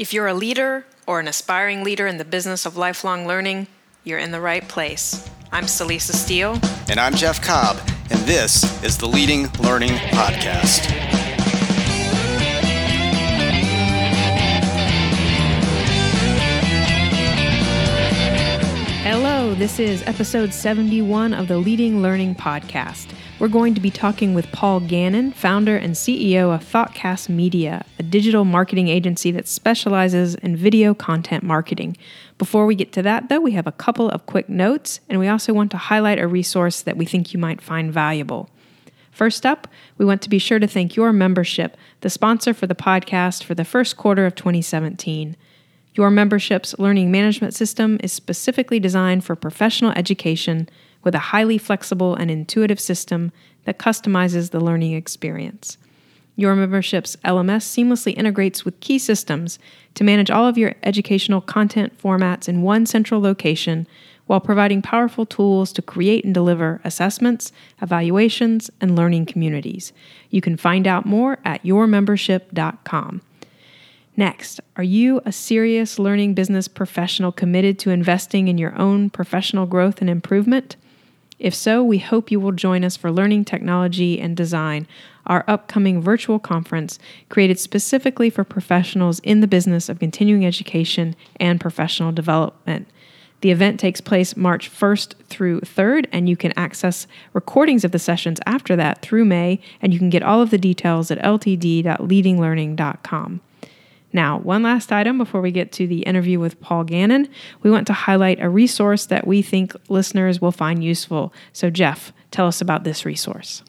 If you're a leader or an aspiring leader in the business of lifelong learning, you're in the right place. I'm Celisa Steele. And I'm Jeff Cobb, and this is the Leading Learning Podcast. Hello, this is episode 71 of the Leading Learning Podcast. We're going to be talking with Paul Gannon, founder and CEO of ThoughtCast Media, a digital marketing agency that specializes in video content marketing. Before we get to that, though, we have a couple of quick notes, and we also want to highlight a resource that we think you might find valuable. First up, we want to be sure to thank YourMembership, the sponsor for the podcast for the first quarter of 2017. YourMembership's learning management system is specifically designed for professional education with a highly flexible and intuitive system that customizes the learning experience. YourMembership's LMS seamlessly integrates with key systems to manage all of your educational content formats in one central location while providing powerful tools to create and deliver assessments, evaluations, and learning communities. You can find out more at yourmembership.com. Next, are you a serious learning business professional committed to investing in your own professional growth and improvement? If so, we hope you will join us for Learning Technology and Design, our upcoming virtual conference created specifically for professionals in the business of continuing education and professional development. The event takes place March 1st through 3rd, and you can access recordings of the sessions after that through May, and you can get all of the details at ltd.leadinglearning.com. Now, one last item before we get to the interview with Paul Gannon. We want to highlight a resource that we think listeners will find useful. So, Jeff, tell us about this resource.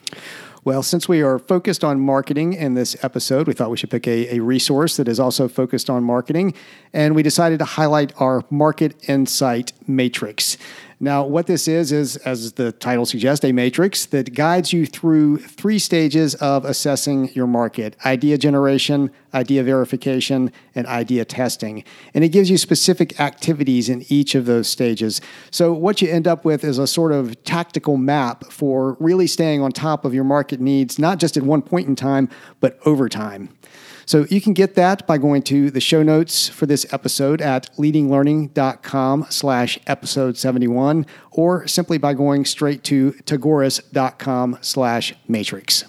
Well, since we are focused on marketing in this episode, we thought we should pick a, a, resource that is also focused on marketing. And we decided to highlight our Market Insight Matrix. Now, what this is, is, as the title suggests, a matrix that guides you through three stages of assessing your market idea generation, idea verification, and idea testing. And it gives you specific activities in each of those stages. So, what you end up with is a sort of tactical map for really staying on top of your market needs, not just at one point in time, but over time. So you can get that by going to the show notes for this episode at leadinglearning.com slash episode 71 or simply by going straight to tagoras.com slash matrix.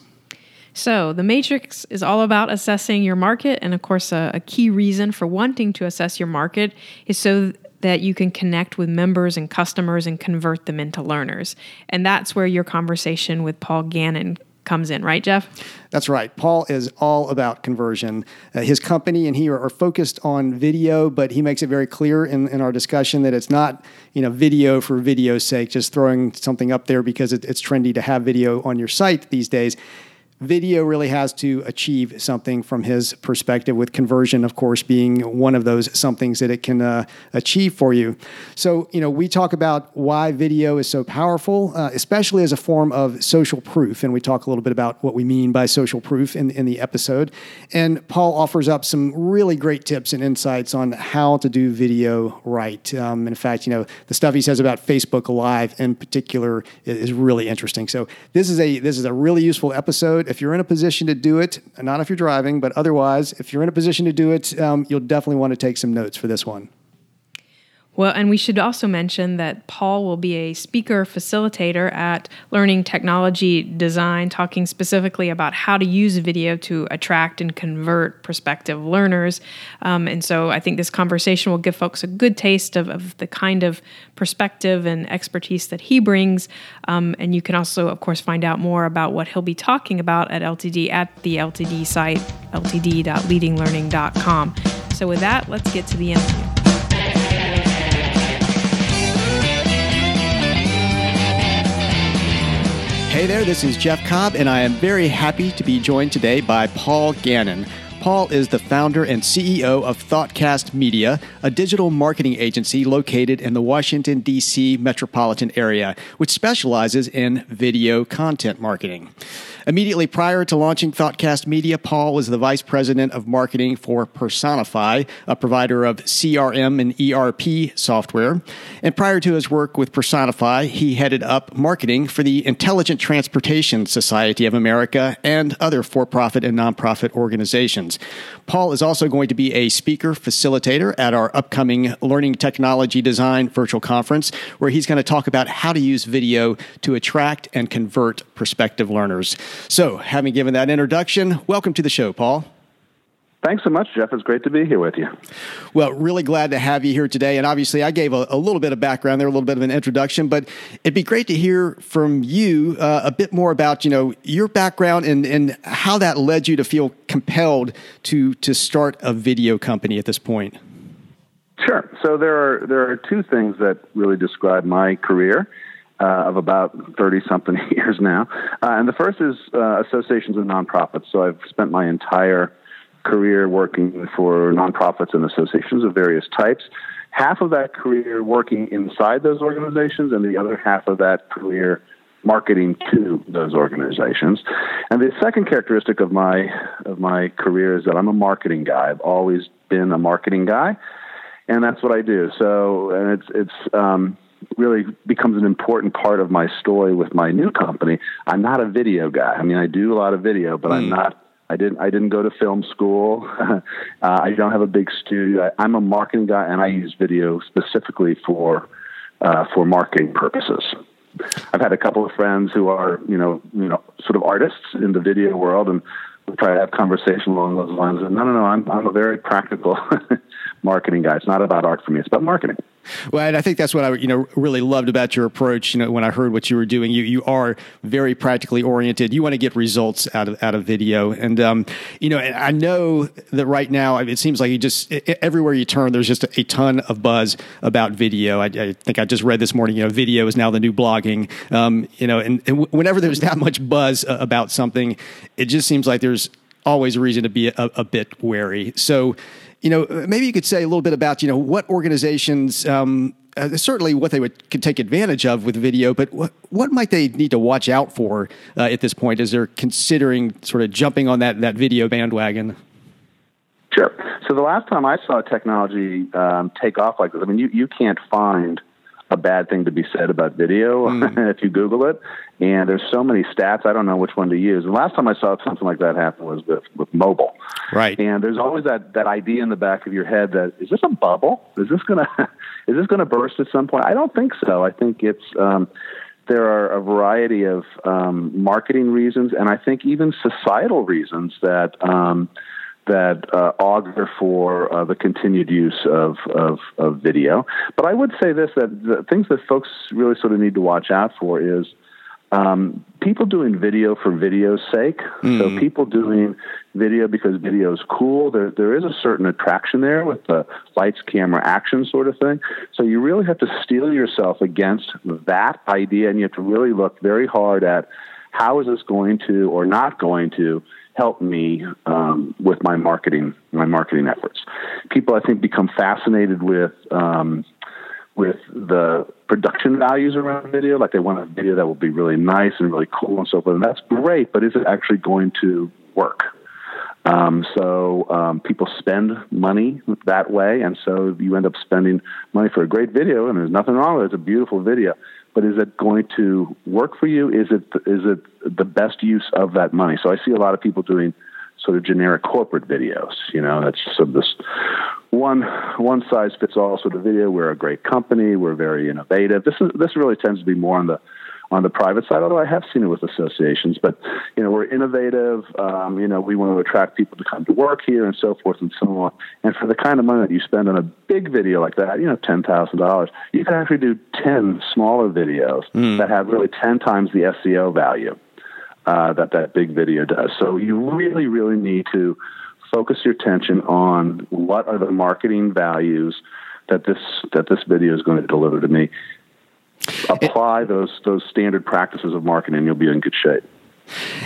So, the matrix is all about assessing your market. And of course, a, a, key reason for wanting to assess your market is so that you can connect with members and customers and convert them into learners. And that's where your conversation with Paul Gannon comes in, right, Jeff? That's right. Paul is all about conversion. Uh, his company and he are, are, focused on video, but he makes it very clear in, in our discussion that it's not, you know, video for video's sake, just throwing something up there because it, it's trendy to have video on your site these days video really has to achieve something from his perspective, with conversion, of course, being one of those somethings that it can uh, achieve for you. So, you know, we talk about why video is so powerful, uh, especially as a form of social proof. And we talk a little bit about what we mean by social proof in, in the episode. And Paul offers up some really great tips and insights on how to do video right. Um, in fact, you know, the stuff he says about Facebook Live in particular is really interesting. So, this is a this is a really useful episode if you're in a position to do it, not if you're driving, but otherwise, if you're in a position to do it, um, you'll definitely want to take some notes for this one. Well, and we should also mention that Paul will be a speaker facilitator at Learning Technology Design, talking specifically about how to use video to attract and convert prospective learners. Um, and so I think this conversation will give folks a good taste of, of the kind of perspective and expertise that he brings. Um, and you can also, of course, find out more about what he'll be talking about at LTD at the LTD site, ltd.leadinglearning.com. So, with that, let's get to the interview. Hey there, this is Jeff Cobb, and I am very happy to be joined today by Paul Gannon. Paul is the founder and CEO of ThoughtCast Media, a digital marketing agency located in the Washington, D.C. metropolitan area, which specializes in video content marketing. Immediately prior to launching ThoughtCast Media, Paul was the vice president of marketing for Personify, a provider of CRM and ERP software. And prior to his work with Personify, he headed up marketing for the Intelligent Transportation Society of America and other for profit and nonprofit organizations. Paul is also going to be a speaker facilitator at our upcoming Learning Technology Design virtual conference, where he's going to talk about how to use video to attract and convert prospective learners. So, having given that introduction, welcome to the show, Paul. Thanks so much, Jeff. It's great to be here with you. Well, really glad to have you here today. And obviously, I gave a, a little bit of background there, a little bit of an introduction, but it'd be great to hear from you uh, a bit more about you know your background and, and how that led you to feel compelled to to start a video company at this point. Sure. So there are there are two things that really describe my career. Uh, of about 30 something years now. Uh, and the first is uh, associations and nonprofits. So I've spent my entire career working for nonprofits and associations of various types. Half of that career working inside those organizations, and the other half of that career marketing to those organizations. And the second characteristic of my of my career is that I'm a marketing guy. I've always been a marketing guy, and that's what I do. So, and it's it's um, really becomes an important part of my story with my new company. I'm not a video guy. I mean, I do a lot of video, but mm. I'm not I didn't. I didn't go to film school. uh, I don't have a big studio. I, am a marketing guy, and I use video specifically for uh, for marketing purposes. I've had a couple of friends who are, you know, you know, sort of artists in the video world, and we try to have conversation along those lines. And no, no, no, I'm I'm a very practical marketing guy. It's not about art for me. It's about marketing. Well, and I think that's what I you know really loved about your approach. You know, when I heard what you were doing, you you are very practically oriented. You want to get results out of out of video, and um, you know, I know that right now it seems like you just everywhere you turn, there's just a, ton of buzz about video. I, I, think I just read this morning. You know, video is now the new blogging. Um, you know, and, and whenever there's that much buzz about something, it just seems like there's always a reason to be a, a bit wary. So you know, maybe you could say a little bit about, you know, what organizations, um, uh, certainly what they would could take advantage of with video, but what, what might they need to watch out for uh, at this point as they're considering sort of jumping on that, that video bandwagon? Sure. So the last time I saw technology um, take off like this, I mean, you, you can't find – a bad thing to be said about video mm. if you Google it. And there's so many stats, I don't know which one to use. The last time I saw something like that happen was with, with mobile. Right. And there's always that, that idea in the back of your head that is this a bubble? Is this gonna is this gonna burst at some point? I don't think so. I think it's um, there are a variety of um, marketing reasons, and I think even societal reasons that. Um, that uh, augur for uh, the continued use of, of, of, video. But I would say this that the things that folks really sort of need to watch out for is um, people doing video for video's sake. Mm. So people doing video because video is cool. There, there is a certain attraction there with the lights, camera, action sort of thing. So you really have to steel yourself against that idea, and you have to really look very hard at how is this going to or not going to help me um, with my marketing my marketing efforts. People, I think, become fascinated with um, with the production values around video. Like they want a video that will be really nice and really cool and so forth. And that's great, but is it actually going to work? Um, so um, people spend money that way, and so you end up spending money for a great video, and there's nothing wrong with it. It's a beautiful video but is it going to work for you? Is it is it the best use of that money? So I see a lot of people doing sort of generic corporate videos. You know, that's sort of this one one size fits all sort of video. We're a great company. We're very innovative. This is this really tends to be more on the on the private side, although I have seen it with associations. But you know, we're innovative. Um, you know, we want to attract people to come to work here and so forth and so on. And for the kind of money that you spend on a big video like that, you know, ten thousand dollars, you can actually do ten smaller videos mm. that have really ten times the SEO value uh, that that big video does. So you really, really need to focus your attention on what are the marketing values that this that this video is going to deliver to me apply those those standard practices of marketing, and you'll be in good shape.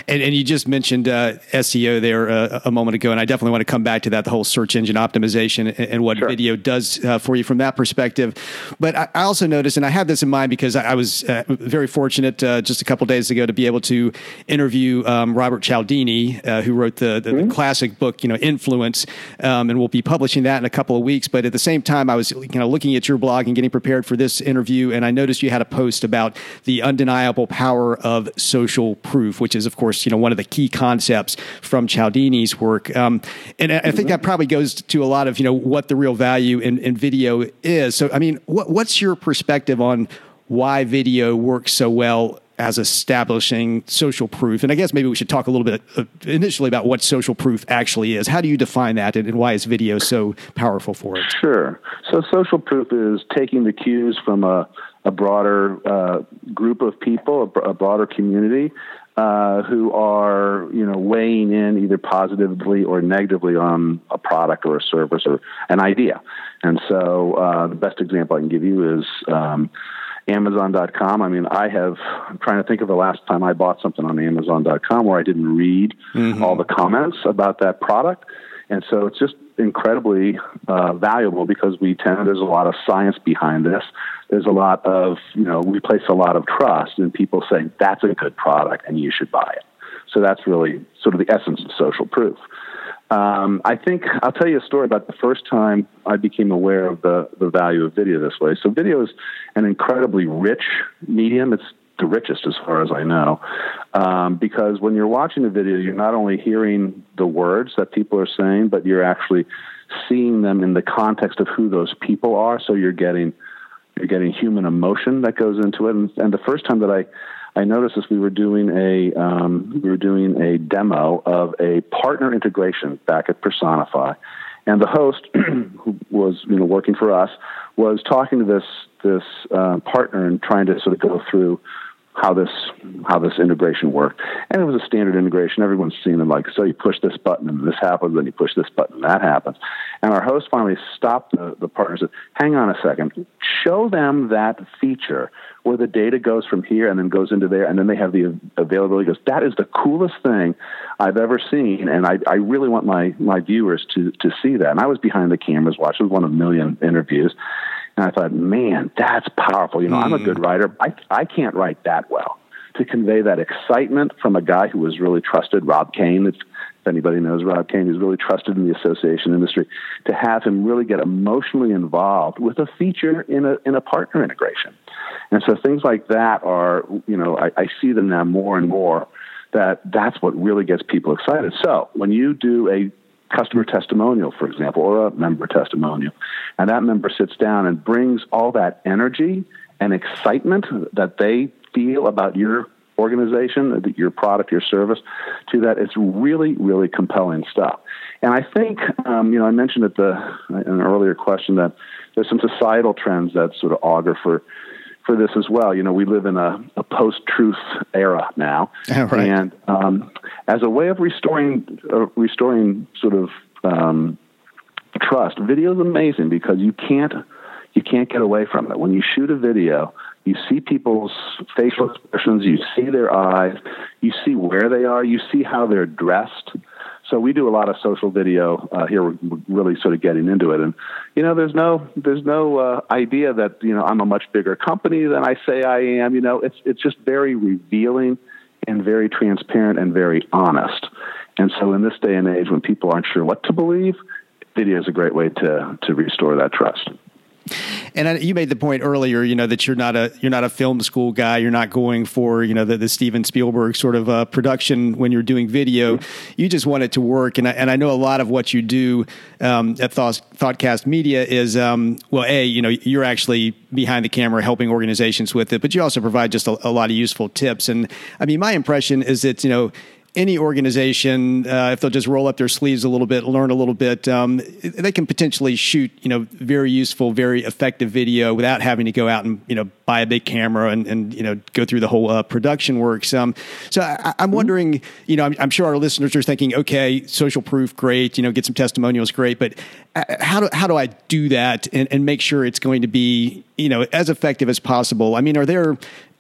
And, and, you just mentioned uh, SEO there uh, a moment ago, and I definitely want to come back to that the whole search engine optimization and, and what sure. video does uh, for you from that perspective. But I, I, also noticed, and I had this in mind because I, I was uh, very fortunate uh, just a couple days ago to be able to interview um, Robert Cialdini, uh, who wrote the, the, mm-hmm. the, classic book, you know, Influence, um, and we'll be publishing that in a couple of weeks. But at the same time, I was you know looking at your blog and getting prepared for this interview, and I noticed you had a post about the undeniable power of social proof which is, of course, you know, one of the key concepts from Cialdini's work. Um, and I think that probably goes to a lot of, you know, what the real value in, in video is. So, I mean, what, what's your perspective on why video works so well as establishing social proof. And I guess maybe we should talk a little bit uh, initially about what social proof actually is. How do you define that and, and why is video so powerful for it? Sure. So, social proof is taking the cues from a, a broader uh, group of people, a, a broader community. Uh, who are you know weighing in either positively or negatively on a product or a service or an idea, and so uh, the best example I can give you is um, Amazon.com. I mean, I have, I'm trying to think of the last time I bought something on Amazon.com where I didn't read mm-hmm. all the comments about that product. And so it's just incredibly uh, valuable because we tend, there's a lot of science behind this. There's a lot of, you know, we place a lot of trust in people saying that's a good product and you should buy it. So that's really sort of the essence of social proof. Um, I think I'll tell you a story about the first time I became aware of the, the value of video this way. So, video is an incredibly rich medium. It's the richest, as far as I know, um, because when you're watching the video, you're not only hearing the words that people are saying, but you're actually seeing them in the context of who those people are. So you're getting you're getting human emotion that goes into it. And, and the first time that I I noticed as we were doing a um, we were doing a demo of a partner integration back at Personify, and the host who was you know working for us was talking to this this uh, partner and trying to sort of go through how this how this integration worked. And it was a standard integration. Everyone's seen them like so you push this button and this happens, then you push this button and that happens. And our host finally stopped the, the partner and said, Hang on a second. Show them that feature where the data goes from here and then goes into there and then they have the availability. He goes, That is the coolest thing I've ever seen and I, I really want my my viewers to to see that. And I was behind the cameras watching one of a million interviews and I thought, man, that's powerful. You know, mm. I'm a good hmm. writer. I, I can't write that well. To convey that excitement from a guy who was really trusted, Rob Kane, if, if anybody knows Rob Kane, who's really trusted in the association industry, to have him really get emotionally involved with a feature in a, in a partner integration. And so things like that are, you know, I, I see them now more and more that that's what really gets people excited. So when you do a customer testimonial, for example, or a member testimonial. And that member sits down and brings all that energy and excitement that they feel about your organization, your product, your service, to that. It's really, really compelling stuff. And I think, um, you know, I mentioned at the in an earlier question that there's some societal trends that sort of augur for for this as well. You know, we live in a, a post-truth era now, right. and um, as a way of restoring uh, restoring sort of um, trust, video is amazing because you can't you can't get away from it. When you shoot a video, you see people's facial expressions, you see their eyes, you see where they are, you see how they're dressed. So we do a lot of social video uh, here. We're really sort of getting into it, and you know, there's no there's no uh, idea that you know I'm a much bigger company than I say I am. You know, it's it's just very revealing and very transparent and very honest. And so, in this day and age, when people aren't sure what to believe, video is a great way to to restore that trust. And I, you made the point earlier, you know, that you're not a you're not a film school guy. You're not going for you know the, the Steven Spielberg sort of uh, production when you're doing video. You just want it to work. And I, and I know a lot of what you do um, at Thought, Thoughtcast Media is um, well, a you know you're actually behind the camera helping organizations with it, but you also provide just a, a lot of useful tips. And I mean, my impression is that you know any organization, uh, if they'll just roll up their sleeves a little bit, learn a little bit, um, they can potentially shoot, you know, very useful, very effective video without having to go out and, you know, buy a big camera and, and you know, go through the whole uh, production works. Um, so I, am mm-hmm. wondering, you know, I'm, I'm, sure our listeners are thinking, okay, social proof, great, you know, get some testimonials, great, but uh, how do, how do I do that and, and make sure it's going to be, you know, as effective as possible? I mean, are there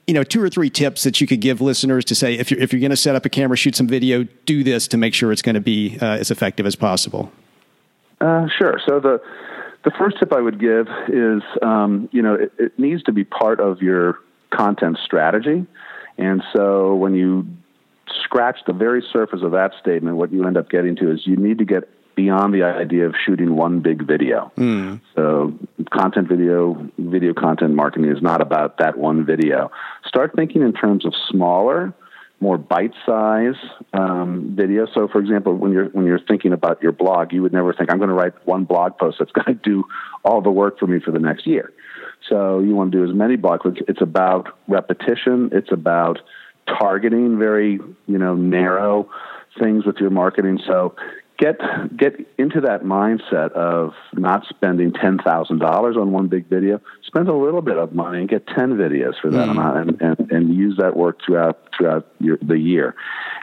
you know, two or three tips that you could give listeners to say if you're if you're going to set up a camera, shoot some video, do this to make sure it's going to be uh, as effective as possible. Uh, sure. So the the first tip I would give is, um, you know, it, it needs to be part of your content strategy, and so when you scratch the very surface of that statement, what you end up getting to is you need to get beyond the idea of shooting one big video. Mm. So, content video, video content marketing is not about that one video. Start thinking in terms of smaller, more bite-size um, video. So, for example, when you're when you're thinking about your blog, you would never think I'm going to write one blog post that's going to do all the work for me for the next year. So, you want to do as many blog posts. It's about repetition. It's about targeting very you know narrow things with your marketing. So, get get into that mindset of not spending ten thousand dollars on one big video. Spend a little bit of money and get ten videos for that mm. amount, and, and, and use that work throughout throughout your, the year.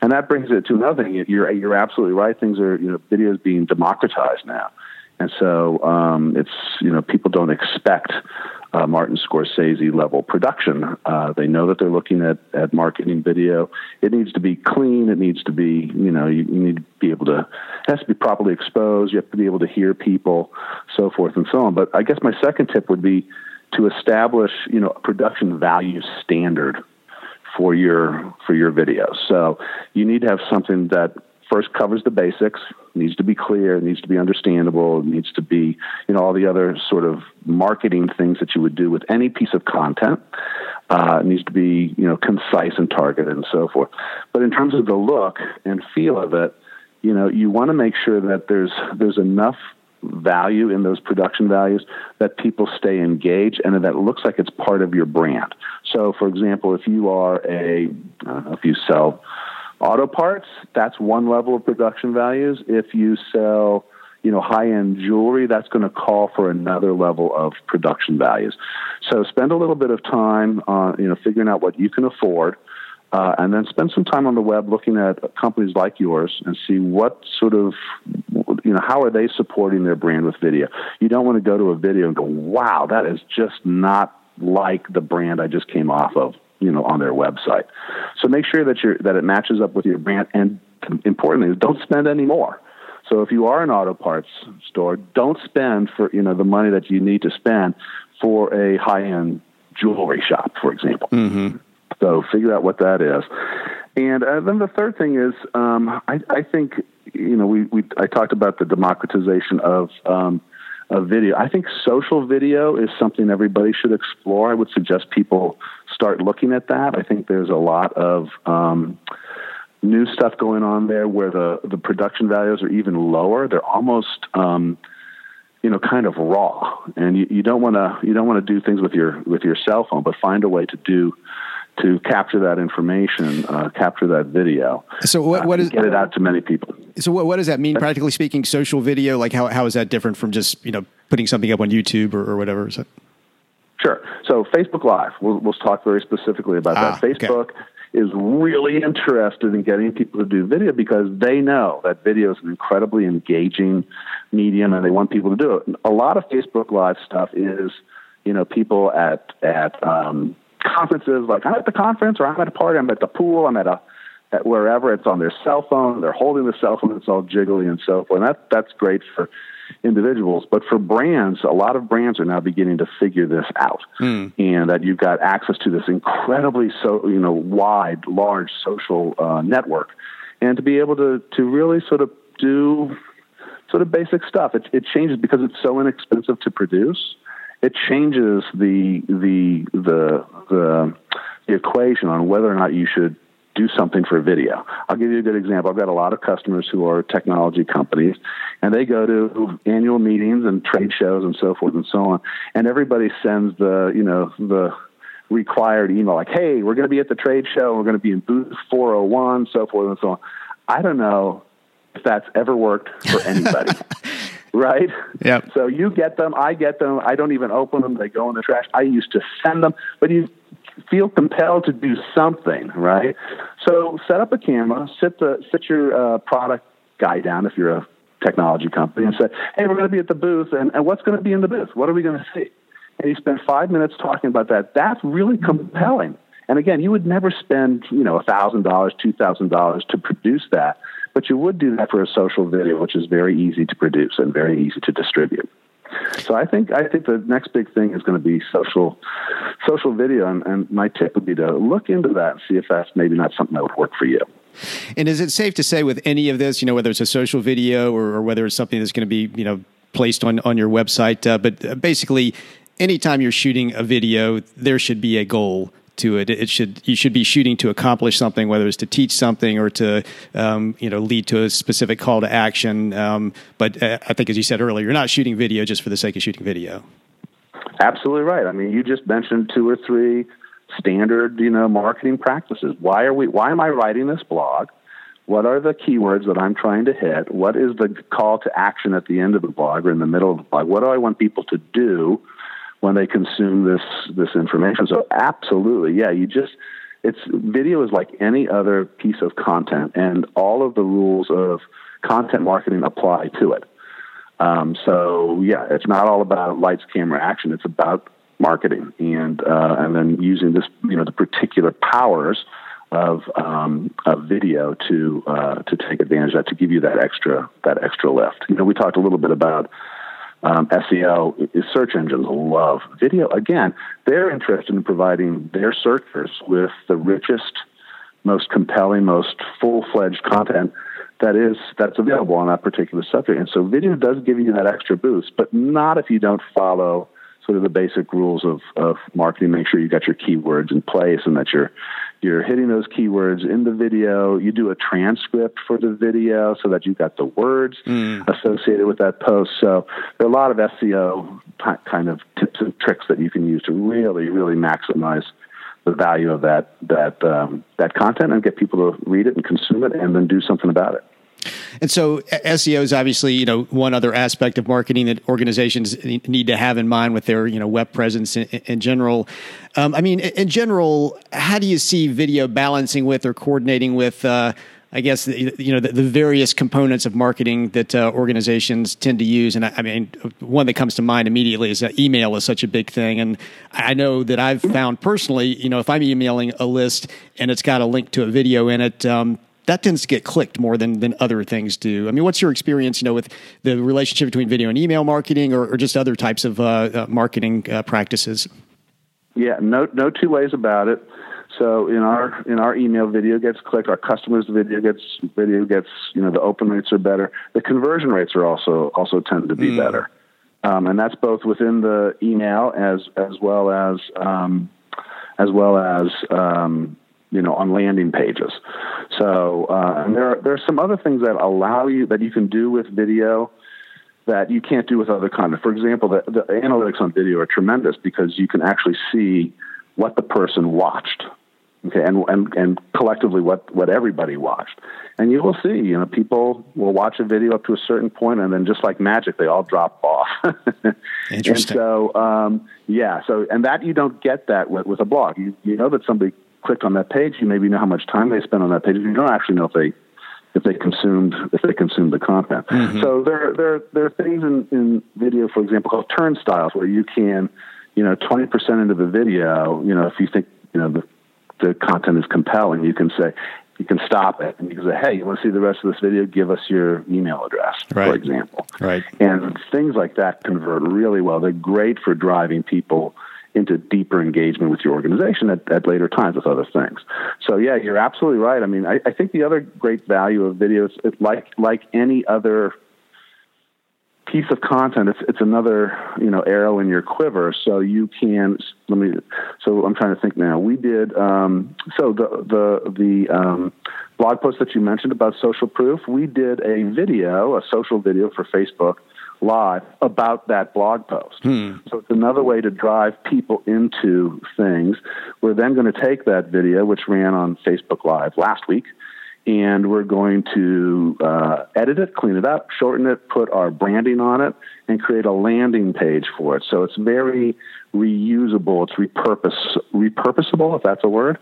And that brings it to another thing. You're you're absolutely right. Things are you know videos being democratized now, and so um, it's you know people don't expect uh, Martin Scorsese level production. Uh, they know that they're looking at, at marketing video. It needs to be clean. It needs to be, you know, you, you need to be able to, it has to be properly exposed. You have to be able to hear people, so forth and so on. But I guess my second tip would be to establish, you know, a production value standard for your for your videos. So you need to have something that first covers the basics, needs to be clear, needs to be understandable, needs to be, you know, all the other sort of marketing things that you would do with any piece of content. Uh, needs to be, you know, concise and targeted and so forth. But in terms of the look and feel of it, you know, you want to make sure that there's there's enough value in those production values that people stay engaged and that looks like it's part of your brand. So, for example, if you are a, uh, if you sell auto parts, that's one level of production values. If you sell, you know, high-end jewelry, that's going to call for another level of production values. So spend a little bit of time on, you know, figuring out what you can afford. Uh, and then spend some time on the web looking at companies like yours and see what sort of, you know, how are they supporting their brand with video. You don't want to go to a video and go, wow, that is just not like the brand I just came off of you know on their website. So make sure that you that it matches up with your brand, and importantly, don't spend any more. So if you are an auto parts store, don't spend for you know the money that you need to spend for a high end jewelry shop, for example. Mm-hmm. So figure out what that is. And uh, then the third thing is, um, I, I, think you know we, we I talked about the democratization of um, of video. I think social video is something everybody should explore. I would suggest people start looking at that. I think there's a lot of um, new stuff going on there where the the production values are even lower. They're almost um, you know kind of raw, and you, you don't want to you don't want to do things with your with your cell phone, but find a way to do to capture that information, uh, capture that video. So what, what uh, is get it out to many people? So what, what does that mean, practically speaking? Social video, like how how is that different from just you know putting something up on YouTube or, or whatever? Is it? Sure. So Facebook Live, we'll, we'll talk very specifically about ah, that. Facebook okay. is really interested in getting people to do video because they know that video is an incredibly engaging medium, and they want people to do it. A lot of Facebook Live stuff is, you know, people at at um, conferences, like I'm at the conference or I'm at a party, I'm at the pool, I'm at a at wherever it's on their cell phone, they're holding the cell phone, it's all jiggly and so forth. And that that's great for individuals, but for brands, a lot of brands are now beginning to figure this out, mm. and that you've got access to this incredibly so you know wide, large social uh, network, and to be able to to really sort of do sort of basic stuff. It, it changes because it's so inexpensive to produce it changes the the the the, the equation on whether or not you should do something for video. I'll give you a good example. I've got a lot of customers who are technology companies, and they go to annual meetings and trade shows and so forth and so on. And everybody sends the you know the required email like, "Hey, we're going to be at the trade show. We're going to be in booth 401, so forth and so on." I don't know if that's ever worked for anybody. right? Yeah. So you get them, I get them. I don't even open them; they go in the trash. I used to send them, but you feel compelled to do something, right? So set up a camera, sit the sit your uh, product guy down if you're a technology company, and say, "Hey, we're going to be at the booth, and, and what's going to be in the booth? What are we going to see?" And you spend five minutes talking about that. That's really compelling. And again, you would never spend, you know, thousand dollars, two thousand dollars to produce that. But you would do that for a social video, which is very easy to produce and very easy to distribute. So I think I think the next big thing is going to be social social video, and, and my tip would be to look into that and see if that's maybe not something that would work for you. And is it safe to say with any of this, you know, whether it's a social video or, or whether it's something that's going to be, you know, placed on on your website, uh, but uh, basically, anytime you're shooting a video, there should be a goal to it. It should you should be shooting to accomplish something, whether it's to teach something or to um, you know lead to a specific call to action. Um, but uh, I think, as you said earlier, you're not shooting video just for the sake of shooting video. Absolutely right. I mean, you just mentioned two or three standard, you know, marketing practices. Why are we? Why am I writing this blog? What are the keywords that I'm trying to hit? What is the call to action at the end of the blog or in the middle of the blog? What do I want people to do when they consume this this information? So absolutely, yeah, you just it's video is like any other piece of content, and all of the rules of content marketing apply to it. Um, so yeah, it's not all about lights, camera, action. It's about marketing and uh, and then using this you know the particular powers of um, of video to uh, to take advantage of that to give you that extra that extra lift. You know, we talked a little bit about um, SEO. Is search engines love video. Again, they're interested in providing their searchers with the richest, most compelling, most full fledged content that is that's available on that particular subject. And so, video does give you that extra boost, but not if you don't follow sort of the basic rules of, of marketing. Make sure you got your keywords in place and that you're you're hitting those keywords in the video. You do a transcript for the video so that you've got the words mm. associated with that post. So there are a lot of SEO kind of tips and tricks that you can use to really, really maximize the value of that that um, that content and get people to read it and consume it and then do something about it. And so SEO is obviously, you know, one other aspect of marketing that organizations need to have in mind with their, you know, web presence in, in general. Um, I mean, in general, how do you see video balancing with or coordinating with, uh, I guess you know the, the, various components of marketing that uh, organizations tend to use, and I, I, mean one that comes to mind immediately is that email is such a big thing, and I know that I've found personally, you know, if I'm emailing a list and it's got a link to a video in it, um, that tends to get clicked more than than other things do. I mean, what's your experience, you know, with the relationship between video and email marketing, or, or just other types of uh, uh, marketing uh, practices? Yeah, no, no two ways about it. So in our in our email, video gets clicked. Our customers' video gets video gets. You know, the open rates are better. The conversion rates are also also tend to be mm. better, um, and that's both within the email as as well as um, as well as um, you know, on landing pages. So, uh, and there are, there are some other things that allow you that you can do with video that you can't do with other content. For example, the, the analytics on video are tremendous because you can actually see what the person watched. Okay, and, and and collectively what, what everybody watched, and you will see, you know, people will watch a video up to a certain point, and then just like magic, they all drop off. Interesting. And so, um, yeah, so and that you don't get that with, with a blog. You you know that somebody clicked on that page, you maybe know how much time they spent on that page. You don't actually know if they if they consumed if they consumed the content. Mm-hmm. So there there there are things in, in video, for example, called turnstiles, where you can, you know, twenty percent into the video, you know, if you think you know the the content is compelling, you can say you can stop it and you can say, hey, you want to see the rest of this video? Give us your email address, right. for example. Right. And things like that convert really well. They're great for driving people into deeper engagement with your organization at, at later times with other things. So yeah, you're absolutely right. I mean, I, I think the other great value of videos, it, like like any other piece of content, it's it's another you know arrow in your quiver. So you can let me. So I'm trying to think now. We did um, so the the the um, blog post that you mentioned about social proof. We did a video, a social video for Facebook live about that blog post. Hmm. So it's another way to drive people into things. We're then going to take that video, which ran on Facebook Live last week, and we're going to uh, edit it, clean it up, shorten it, put our branding on it, and create a landing page for it. So it's very reusable. It's repurpose repurposable, if that's a word.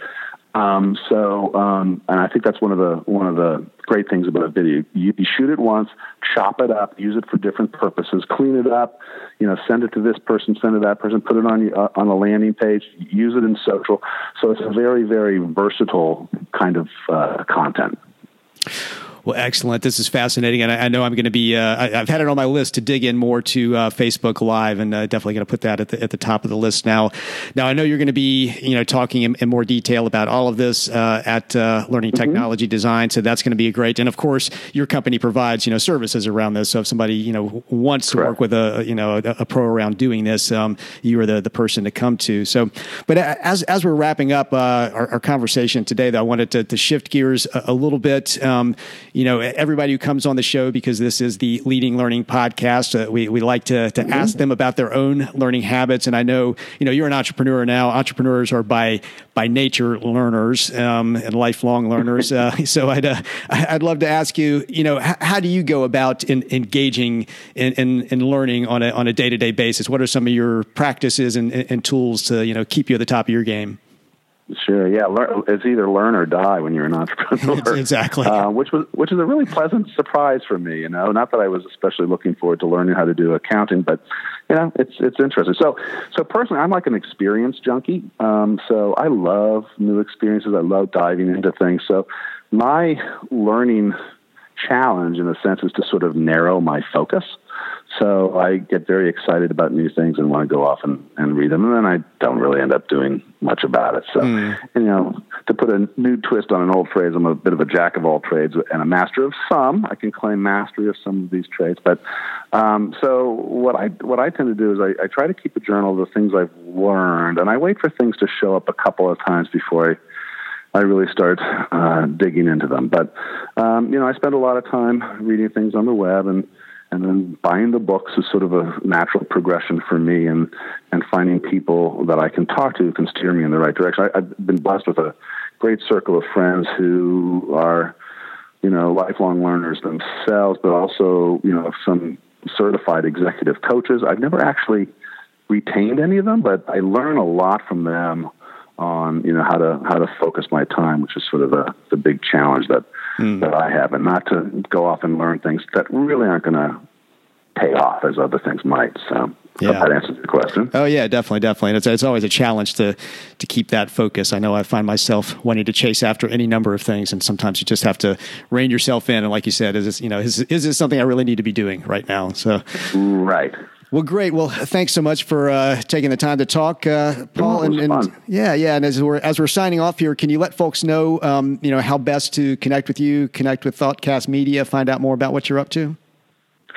Um, so, um, and I think that's one of the one of the great things about a video. You, you, shoot it once, chop it up, use it for different purposes, clean it up, you know, send it to this person, send it to that person, put it on uh, on a landing page, use it in social. So it's a very very versatile kind of uh, content. Well, excellent. This is fascinating, and I, I know I'm going to be. Uh, I, have had it on my list to dig in more to uh, Facebook Live, and uh, definitely going to put that at the at the top of the list now. Now, I know you're going to be, you know, talking in, in more detail about all of this uh, at uh, Learning mm-hmm. Technology Design, so that's going to be great. And of course, your company provides, you know, services around this. So if somebody, you know, wants to work with a, you know, a, a pro around doing this, um, you are the the person to come to. So, but as as we're wrapping up uh, our, our, conversation today, though, I wanted to, to shift gears a, a little bit. Um, you know, everybody who comes on the show, because this is the Leading Learning podcast, uh, we, we like to, to mm-hmm. ask them about their own learning habits. And I know, you know, you're an entrepreneur now. Entrepreneurs are by by nature learners um, and lifelong learners. Uh, so I'd uh, I'd love to ask you, you know, h- how do you go about in, engaging in, in, in, learning on a on a day to day basis? What are some of your practices and, and tools to you know keep you at the top of your game? Sure. Yeah. Learn, it's either learn or die when you're an entrepreneur. exactly. Uh, which was which is a really pleasant surprise for me. You know, not that I was especially looking forward to learning how to do accounting, but you know, it's it's interesting. So so personally, I'm like an experience junkie. Um, so I love new experiences. I love diving into things. So my learning challenge, in a sense, is to sort of narrow my focus. So I get very excited about new things and want to go off and, and read them, and then I don't really end up doing much about it. So, mm. you know, to put a new twist on an old phrase, I'm a bit of a jack of all trades and a master of some. I can claim mastery of some of these trades, but um, so what I what I tend to do is I, I try to keep a journal of the things I've learned, and I wait for things to show up a couple of times before I I really start uh, digging into them. But um, you know, I spend a lot of time reading things on the web and and then buying the books is sort of a natural progression for me and and finding people that I can talk to who can steer me in the right direction. I, I've been blessed with a great circle of friends who are you know lifelong learners themselves, but also you know some certified executive coaches. I've never actually retained any of them, but I learn a lot from them on you know how to how to focus my time, which is sort of a, the big challenge that mm. that I have, and not to go off and learn things that really aren't going to pay off as other things might. So. Yeah. that answers the question. Oh yeah, definitely, definitely. And it's, it's always a challenge to to keep that focus. I know I find myself wanting to chase after any number of things, and sometimes you just have to rein yourself in. And like you said, is this you know is is this something I really need to be doing right now? So right, well, great. Well, thanks so much for uh, taking the time to talk, uh, Paul. and, and yeah, yeah. And as we're as we're signing off here, can you let folks know, um, you know, how best to connect with you, connect with Thoughtcast Media, find out more about what you're up to?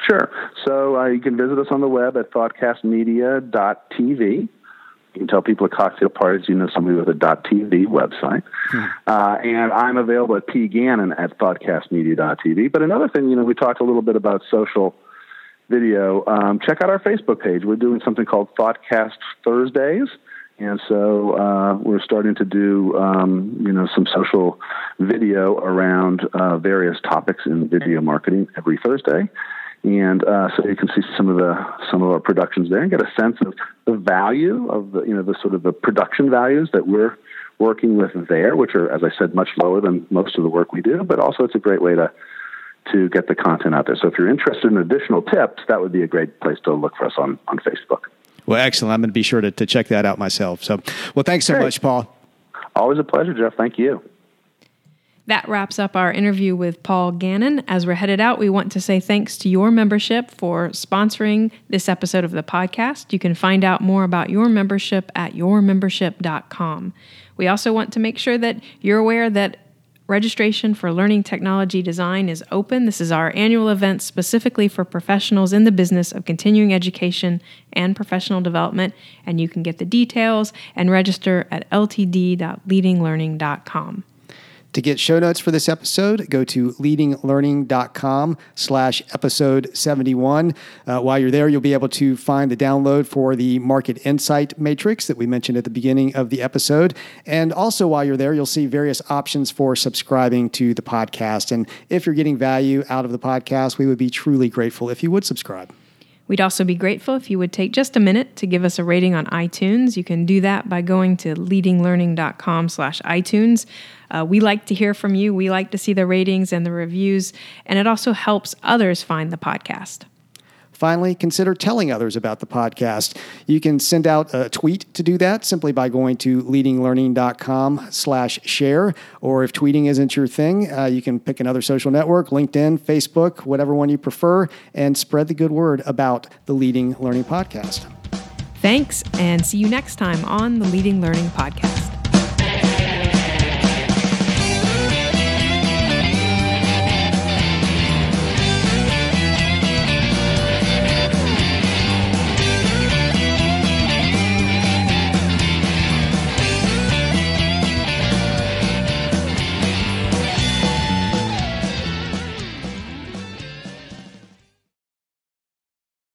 Sure. So uh, you can visit us on the web at thoughtcastmedia.tv. You can tell people at cocktail parties you know somebody with a .tv website. Hmm. Uh, and I'm available at P. Gannon at thoughtcastmedia.tv. But another thing, you know, we talked a little bit about social video, um, check out our Facebook page. We're doing something called Thoughtcast Thursdays. And so uh, we're starting to do, um, you know, some social video around uh, various topics in video marketing every Thursday, and uh, so you can see some of the some of our productions there and get a sense of the value of the, you know, the sort of the production values that we're working with there, which are, as I said, much lower than most of the work we do. But also, it's a great way to to get the content out there. So if you're interested in additional tips, that would be a great place to look for us on, on Facebook. Well, excellent. I'm going to be sure to, to check that out myself. So, well, thanks so great. much, Paul. Always a pleasure, Jeff. Thank you. That wraps up our interview with Paul Gannon. As we're headed out, we want to say thanks to YourMembership for sponsoring this episode of the podcast. You can find out more about YourMembership at yourmembership.com. We also want to make sure that you're aware that Registration for Learning Technology Design is open. This is our annual event specifically for professionals in the business of continuing education and professional development, and you can get the details and register at ltd.leadinglearning.com. To get show notes for this episode, go to leadinglearning.com slash episode 71. Uh, while you're there, you'll be able to find the download for the market insight matrix that we mentioned at the beginning of the episode. And also while you're there, you'll see various options for subscribing to the podcast. And if you're getting value out of the podcast, we would be truly grateful if you would subscribe. We'd also be grateful if you would take just a minute to give us a rating on iTunes. You can do that by going to leadinglearning.com slash iTunes. Uh, we like to hear from you. We like to see the ratings and the reviews, and it also helps others find the podcast. Finally, consider telling others about the podcast. You can send out a tweet to do that simply by going to leadinglearning.com slash share. Or if tweeting isn't your thing, uh, you can pick another social network, LinkedIn, Facebook, whatever one you prefer, and spread the good word about the Leading Learning Podcast. Thanks, and see you next time on the Leading Learning Podcast.